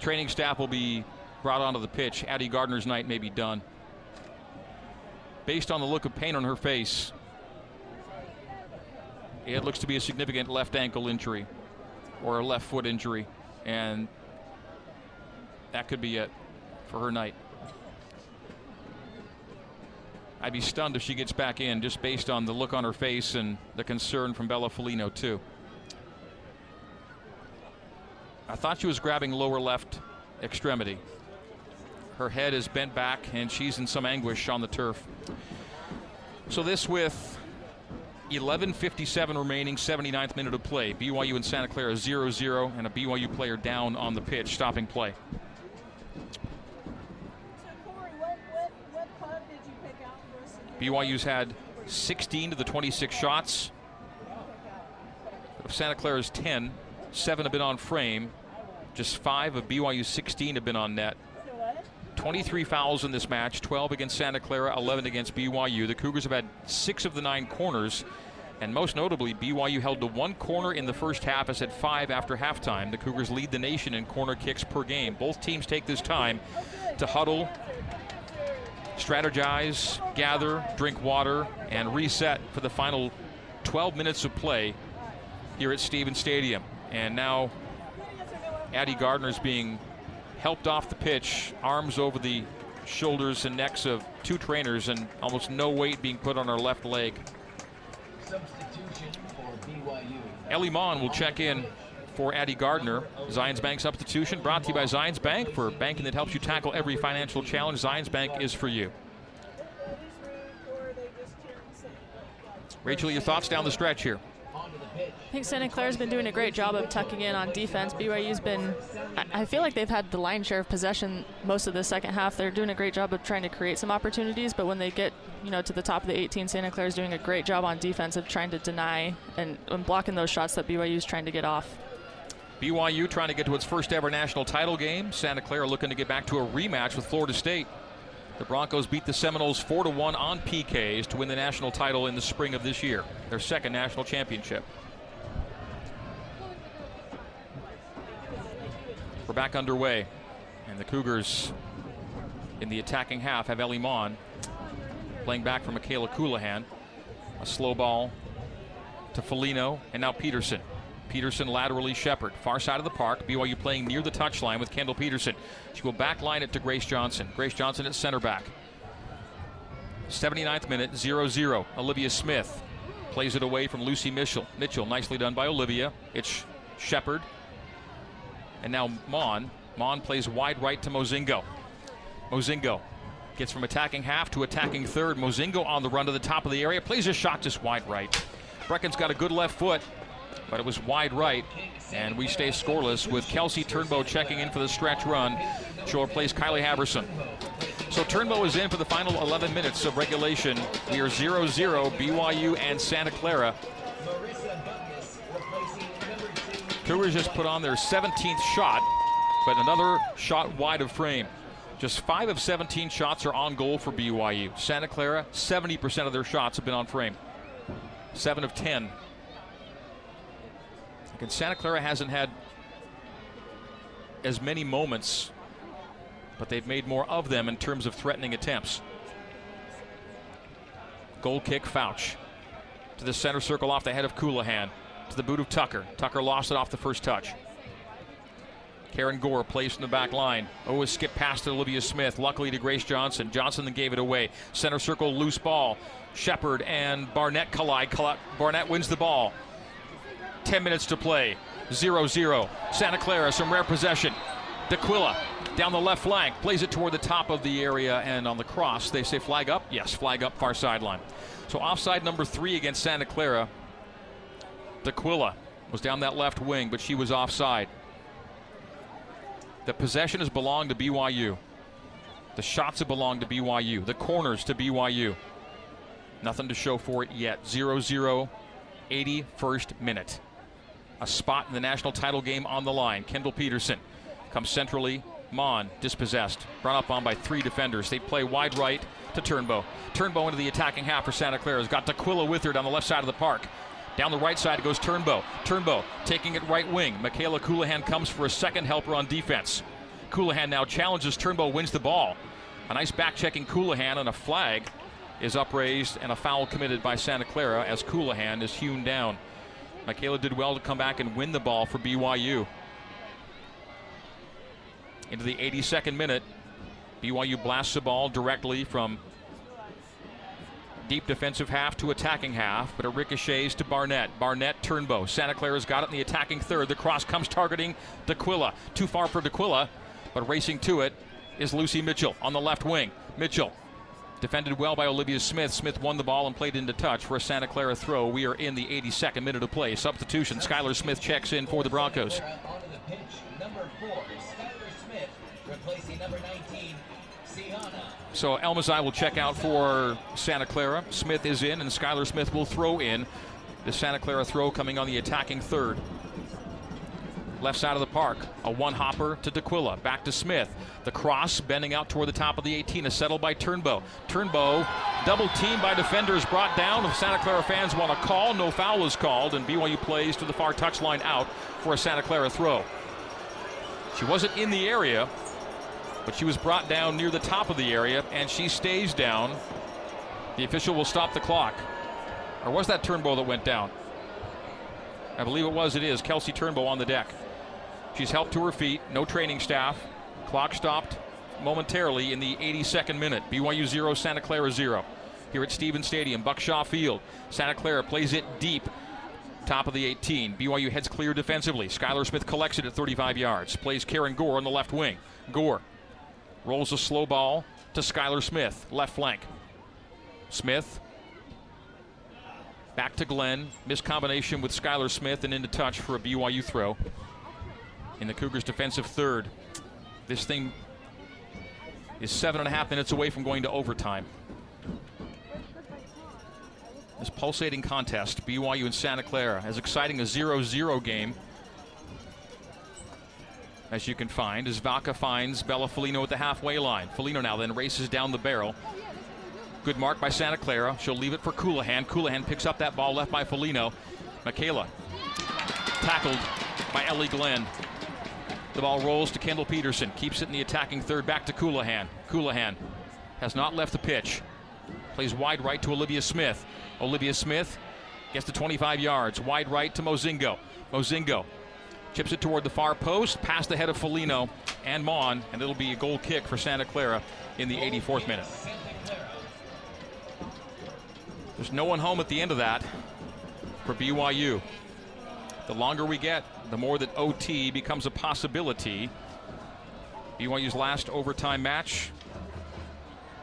Training staff will be brought onto the pitch. Addie Gardner's night may be done. Based on the look of pain on her face, it looks to be a significant left ankle injury or a left foot injury, and that could be it for her night. I'd be stunned if she gets back in just based on the look on her face and the concern from Bella Folino, too. I thought she was grabbing lower left extremity. Her head is bent back and she's in some anguish on the turf. So this with 11.57 remaining, 79th minute of play. BYU and Santa Clara 0 0, and a BYU player down on the pitch, stopping play. BYU's had 16 of the 26 shots. Of Santa Clara's 10, seven have been on frame. Just five of BYU's 16 have been on net. 23 fouls in this match, 12 against Santa Clara, 11 against BYU. The Cougars have had six of the nine corners, and most notably, BYU held to one corner in the first half, has had five after halftime. The Cougars lead the nation in corner kicks per game. Both teams take this time to huddle, strategize, gather, drink water, and reset for the final 12 minutes of play here at Stevens Stadium. And now Addie Gardner is being helped off the pitch, arms over the shoulders and necks of two trainers, and almost no weight being put on her left leg. Ellie Mon will check in for Addie Gardner. Zions Bank substitution brought to you by Zions Bank for banking that helps you tackle every financial challenge. Zions Bank is for you. Rachel, your thoughts down the stretch here? I think Santa Clara's been doing a great job of tucking in on defense. BYU's been, I, feel like they've had the lion's share of possession most of the second half. They're doing a great job of trying to create some opportunities, but when they get, you know, to the top of the 18, Santa Clara's doing a great job on defense of trying to deny and, and blocking those shots that BYU's trying to get off. BYU trying to get to its first ever national title game. Santa Clara looking to get back to a rematch with Florida State. The Broncos beat the Seminoles 4 to 1 on PKs to win the national title in the spring of this year, their second national championship. We're back underway. And the Cougars in the attacking half have Ellie Mon playing back for Mikayla Colohan. A slow ball to Folino and now Peterson. Peterson laterally Shepard. Far side of the park. BYU playing near the touchline with Kendall Peterson. She will backline it to Grace Johnson. Grace Johnson at center back. 79th minute, 0 0. Olivia Smith plays it away from Lucy Mitchell. Mitchell, nicely done by Olivia. It's Shepard and now Mon. Mon plays wide right to Mozingo. Mozingo gets from attacking half to attacking third. Mozingo on the run to the top of the area. Plays a shot just wide right. Brecken's got a good left foot, but it was wide right. And we stay scoreless with Kelsey Turnbow checking in for the stretch run. Shore plays Kylie Haverson. So Turnbow is in for the final 11 minutes of regulation. We are 0 0 BYU and Santa Clara. Cougars just put on their 17th shot, but another shot wide of frame. Just 5 of 17 shots are on goal for BYU. Santa Clara, 70% of their shots have been on frame. 7 of 10. Again, Santa Clara hasn't had as many moments, but they've made more of them in terms of threatening attempts. Goal kick, Fouch. To the center circle off the head of Colohan. To the boot of Tucker. Tucker lost it off the first touch. Karen Gore plays from the back line. Oh, a skip past to Olivia Smith. Luckily to Grace Johnson. Johnson then gave it away. Center circle, loose ball. Shepard and Barnett collide. Barnett wins the ball. 10 minutes to play. 0 0. Santa Clara, some rare possession. D'Aquila down the left flank, plays it toward the top of the area, and on the cross, they say flag up. Yes, flag up, far sideline. So offside number three against Santa Clara. D'Aquila was down that left wing, but she was offside. The possession has belonged to BYU. The shots have belonged to BYU. The corners to BYU. Nothing to show for it yet. 0 0, 81st minute. A spot in the national title game on the line. Kendall Peterson comes centrally. Mon dispossessed. Brought up on by three defenders. They play wide right to Turnbow. Turnbow into the attacking half for Santa Clara. Has got D'Aquila with her down the left side of the park. Down the right side goes Turnbow. Turnbow taking it right wing. Mikayla Colohan comes for a second helper on defense. Colohan now challenges Turnbow, wins the ball. A nice back checking Colohan and a flag is upraised and a foul committed by Santa Clara as Colohan is hewn down. Mikayla did well to come back and win the ball for BYU. Into the 82nd minute, BYU blasts the ball directly from deep defensive half to attacking half, but it ricochets to Barnett. Barnett, Turnbow. Santa Clara's got it in the attacking third. The cross comes targeting D'Aquila. Too far for D'Aquila, but racing to it is Lucy Mitchell on the left wing. Mitchell defended well by Olivia Smith. Smith won the ball and played into touch for a Santa Clara throw. We are in the 82nd minute of play. Substitution. Skylar Smith checks in for the Broncos. Onto the pitch, number four, Skylar Smith, replacing number 19, Siana. So Elmazai will check out for Santa Clara. Smith is in, and Skylar Smith will throw in. The Santa Clara throw coming on the attacking third. Left side of the park, a one hopper to D'Aquila. Back to Smith. The cross bending out toward the top of the 18 is settled by Turnbow. Turnbow, double team by defenders, brought down. Santa Clara fans want a call, no foul is called, and BYU plays to the far touchline out for a Santa Clara throw. She wasn't in the area, but she was brought down near the top of the area, and she stays down. The official will stop the clock. Or was that Turnbow that went down? I believe it was. It is. Kelsey Turnbow on the deck. She's helped to her feet. No training staff. Clock stopped momentarily in the 82nd minute. BYU 0, Santa Clara 0. Here at Stevens Stadium, Buckshaw Field. Santa Clara plays it deep. Top of the 18. BYU heads clear defensively. Skylar Smith collects it at 35 yards. Plays Karen Gore on the left wing. Gore rolls a slow ball to Skylar Smith, left flank. Smith back to Glenn. Missed combination with Skylar Smith and into touch for a BYU throw. In the Cougars' defensive third. This thing is seven and a half minutes away from going to overtime. This pulsating contest, BYU and Santa Clara, as exciting a 0 0 game as you can find, as Vaca finds Bella Felino at the halfway line. Felino now then races down the barrel. Good mark by Santa Clara. She'll leave it for Colohan. Colohan picks up that ball left by Felino. Mikayla tackled by Ellie Glenn. The ball rolls to Kendall Peterson. Keeps it in the attacking third. Back to Colohan. Colohan has not left the pitch. Plays wide right to Olivia Smith. Olivia Smith gets to 25 yards. Wide right to Mozingo. Mozingo chips it toward the far post, past the head of Felino and Mon, and it'll be a goal kick for Santa Clara in the 84th minute. There's no one home at the end of that for BYU. The longer we get, the more that OT becomes a possibility. BYU's last overtime match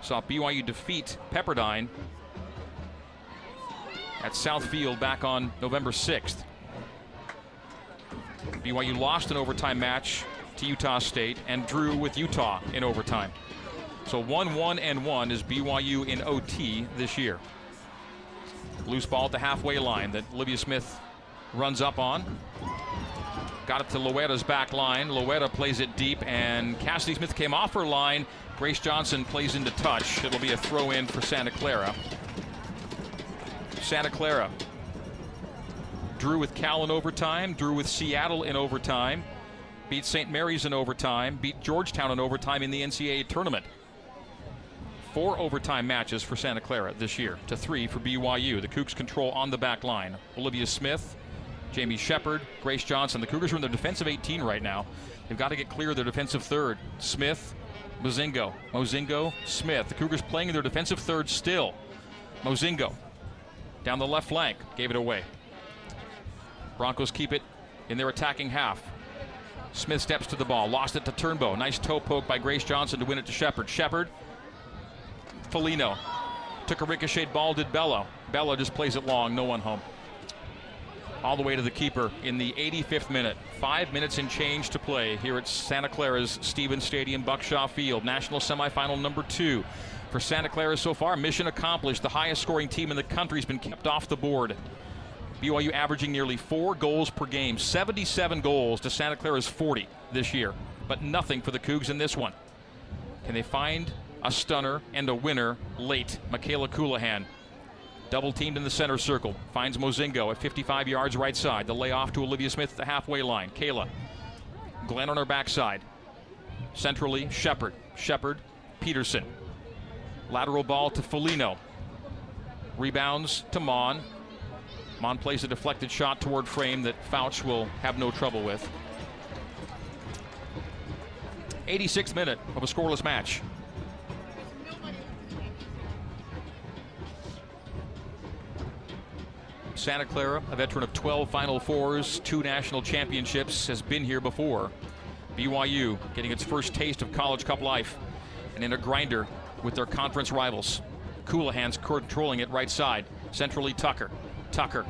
saw BYU defeat Pepperdine at Southfield back on November 6th. BYU lost an overtime match to Utah State and drew with Utah in overtime. So 1 1 and 1 is BYU in OT this year. Loose ball at the halfway line that Olivia Smith runs up on. Got it to Loera's back line. Loera plays it deep, and Cassidy Smith came off her line. Grace Johnson plays into touch. It'll be a throw in for Santa Clara. Santa Clara drew with Cal in overtime, drew with Seattle in overtime, beat St. Mary's in overtime, beat Georgetown in overtime in the NCAA tournament. Four overtime matches for Santa Clara this year to three for BYU. The Cougs control on the back line. Olivia Smith, Jamie Shepard, Grace Johnson. The Cougars are in their defensive 18 right now. They've got to get clear of their defensive third. Smith, Mozingo, Mozingo, Smith. The Cougars playing in their defensive third still. Mozingo down the left flank, gave it away. Broncos keep it in their attacking half. Smith steps to the ball, lost it to Turnbow. Nice toe poke by Grace Johnson to win it to Shepard. Shepard Felino. Took a ricochet ball, did Bello. Bello just plays it long, no one home. All the way to the keeper in the 85th minute. Five minutes and change to play here at Santa Clara's Stevens Stadium, Buckshaw Field. National semifinal number two for Santa Clara so far. Mission accomplished. The highest scoring team in the country has been kept off the board. BYU averaging nearly four goals per game, 77 goals to Santa Clara's 40 this year, but nothing for the Cougs in this one. Can they find a stunner, and a winner late. Mikayla Colohan. Double teamed in the center circle. Finds Mozingo at 55 yards right side. The layoff to Olivia Smith at the halfway line. Kayla. Glenn on her backside. Centrally, Shepard. Shepard, Peterson. Lateral ball to Felino. Rebounds to Mon. Mon plays a deflected shot toward frame that Fouch will have no trouble with. 86th minute of a scoreless match. Santa Clara, a veteran of 12 Final Fours, two national championships, has been here before. BYU getting its first taste of College Cup life and in a grinder with their conference rivals. Colohan's controlling it right side. Centrally Tucker. Tucker.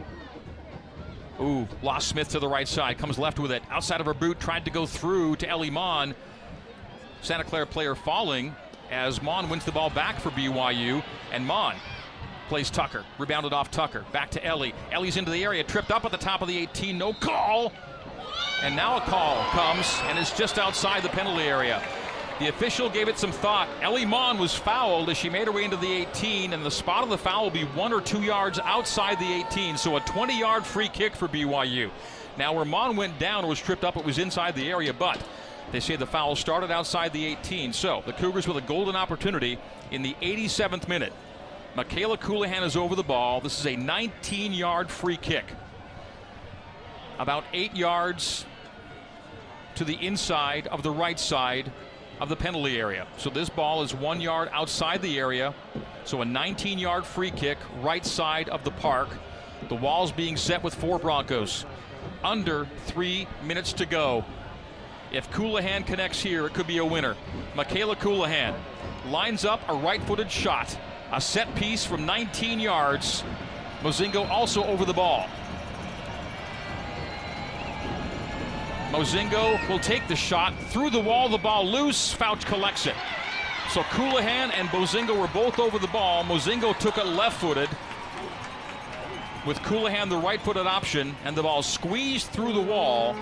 Ooh, lost Smith to the right side. Comes left with it. Outside of her boot. Tried to go through to Ellie Mon. Santa Clara player falling as Mon wins the ball back for BYU. And Mon plays Tucker. Rebounded off Tucker. Back to Ellie. Ellie's into the area. Tripped up at the top of the 18. No call. And now a call comes and is just outside the penalty area. The official gave it some thought. Ellie Mon was fouled as she made her way into the 18, and the spot of the foul will be one or two yards outside the 18. So a 20 yard free kick for BYU. Now, where Mon went down or was tripped up, it was inside the area, but they say the foul started outside the 18. So the Cougars with a golden opportunity in the 87th minute. Mikayla Colohan is over the ball. This is a 19 yard free kick. About eight yards to the inside of the right side of the penalty area. So this ball is one yard outside the area. So a 19 yard free kick right side of the park. The wall's being set with four Broncos. Under three minutes to go. If Colohan connects here, it could be a winner. Mikayla Colohan lines up a right footed shot. A set piece from 19 yards. Mozingo also over the ball. Mozingo will take the shot through the wall, the ball loose. Fouch collects it. So Colohan and Mozingo were both over the ball. Mozingo took it left footed with Colohan the right footed option, and the ball squeezed through the wall,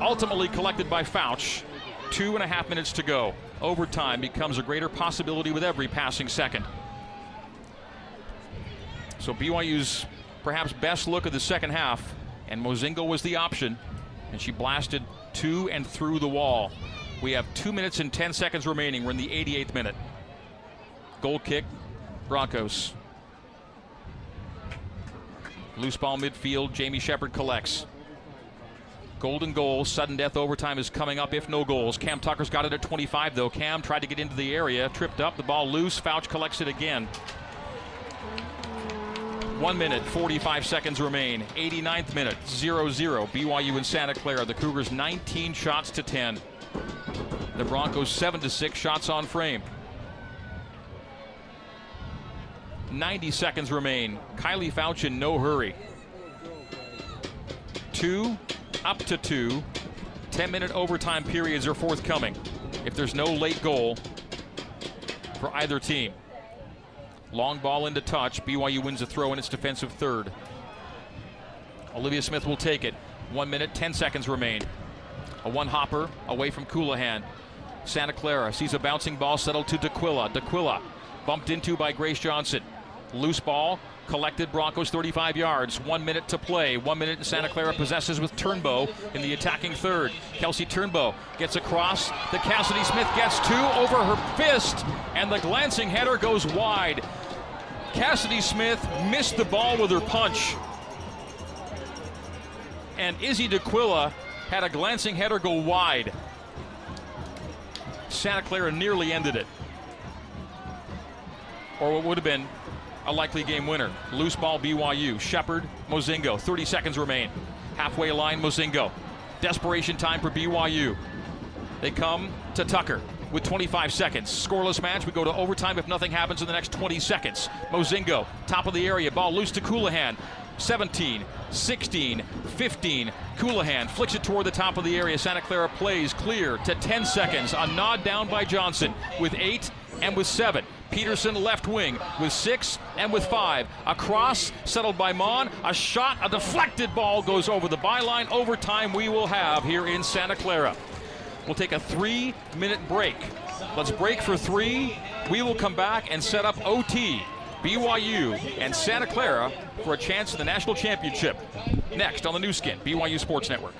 ultimately collected by Fouch. Two and a half minutes to go. Overtime becomes a greater possibility with every passing second. So BYU's perhaps best look of the second half, and Mozingo was the option, and she blasted to and through the wall. We have two minutes and 10 seconds remaining. We're in the 88th minute. Goal kick, Broncos. Loose ball midfield, Jamie Shepard collects. Golden goal, sudden death overtime is coming up if no goals. Cam Tucker's got it at 25 though. Cam tried to get into the area, tripped up, the ball loose. Fouch collects it again. One minute, 45 seconds remain. 89th minute, 0 0. BYU and Santa Clara. The Cougars 19 shots to 10. The Broncos 7 to 6 shots on frame. 90 seconds remain. Kylie Fouch in no hurry. Two, up to two. 10 minute overtime periods are forthcoming. If there's no late goal, for either team. Long ball into touch. BYU wins the throw in its defensive third. Olivia Smith will take it. One minute, 10 seconds remain. A one hopper away from Colohan. Santa Clara sees a bouncing ball settled to D'Aquila. D'Aquila bumped into by Grace Johnson. Loose ball collected Broncos 35 yards. One minute to play. One minute and Santa Clara possesses with Turnbow in the attacking third. Kelsey Turnbow gets across. The Cassidy Smith gets two over her fist, and the glancing header goes wide. Cassidy Smith missed the ball with her punch. And Izzy D'Aquila had a glancing header go wide. Santa Clara nearly ended it. Or what would have been a likely game winner. Loose ball BYU. Shepard, Mozingo. 30 seconds remain. Halfway line, Mozingo. Desperation time for BYU. They come to Tucker with 25 seconds. Scoreless match. We go to overtime if nothing happens in the next 20 seconds. Mozingo, top of the area. Ball loose to Colohan. 17, 16, 15. Colohan flicks it toward the top of the area. Santa Clara plays clear to 10 seconds. A nod down by Johnson with eight and with seven. Peterson left wing with six and with five. A cross settled by Mon. A shot, a deflected ball goes over the byline. Overtime we will have here in Santa Clara. We'll take a three minute break. Let's break for three. We will come back and set up OT. BYU and Santa Clara for a chance in the national championship. Next on the Nu Skin, BYU Sports Network.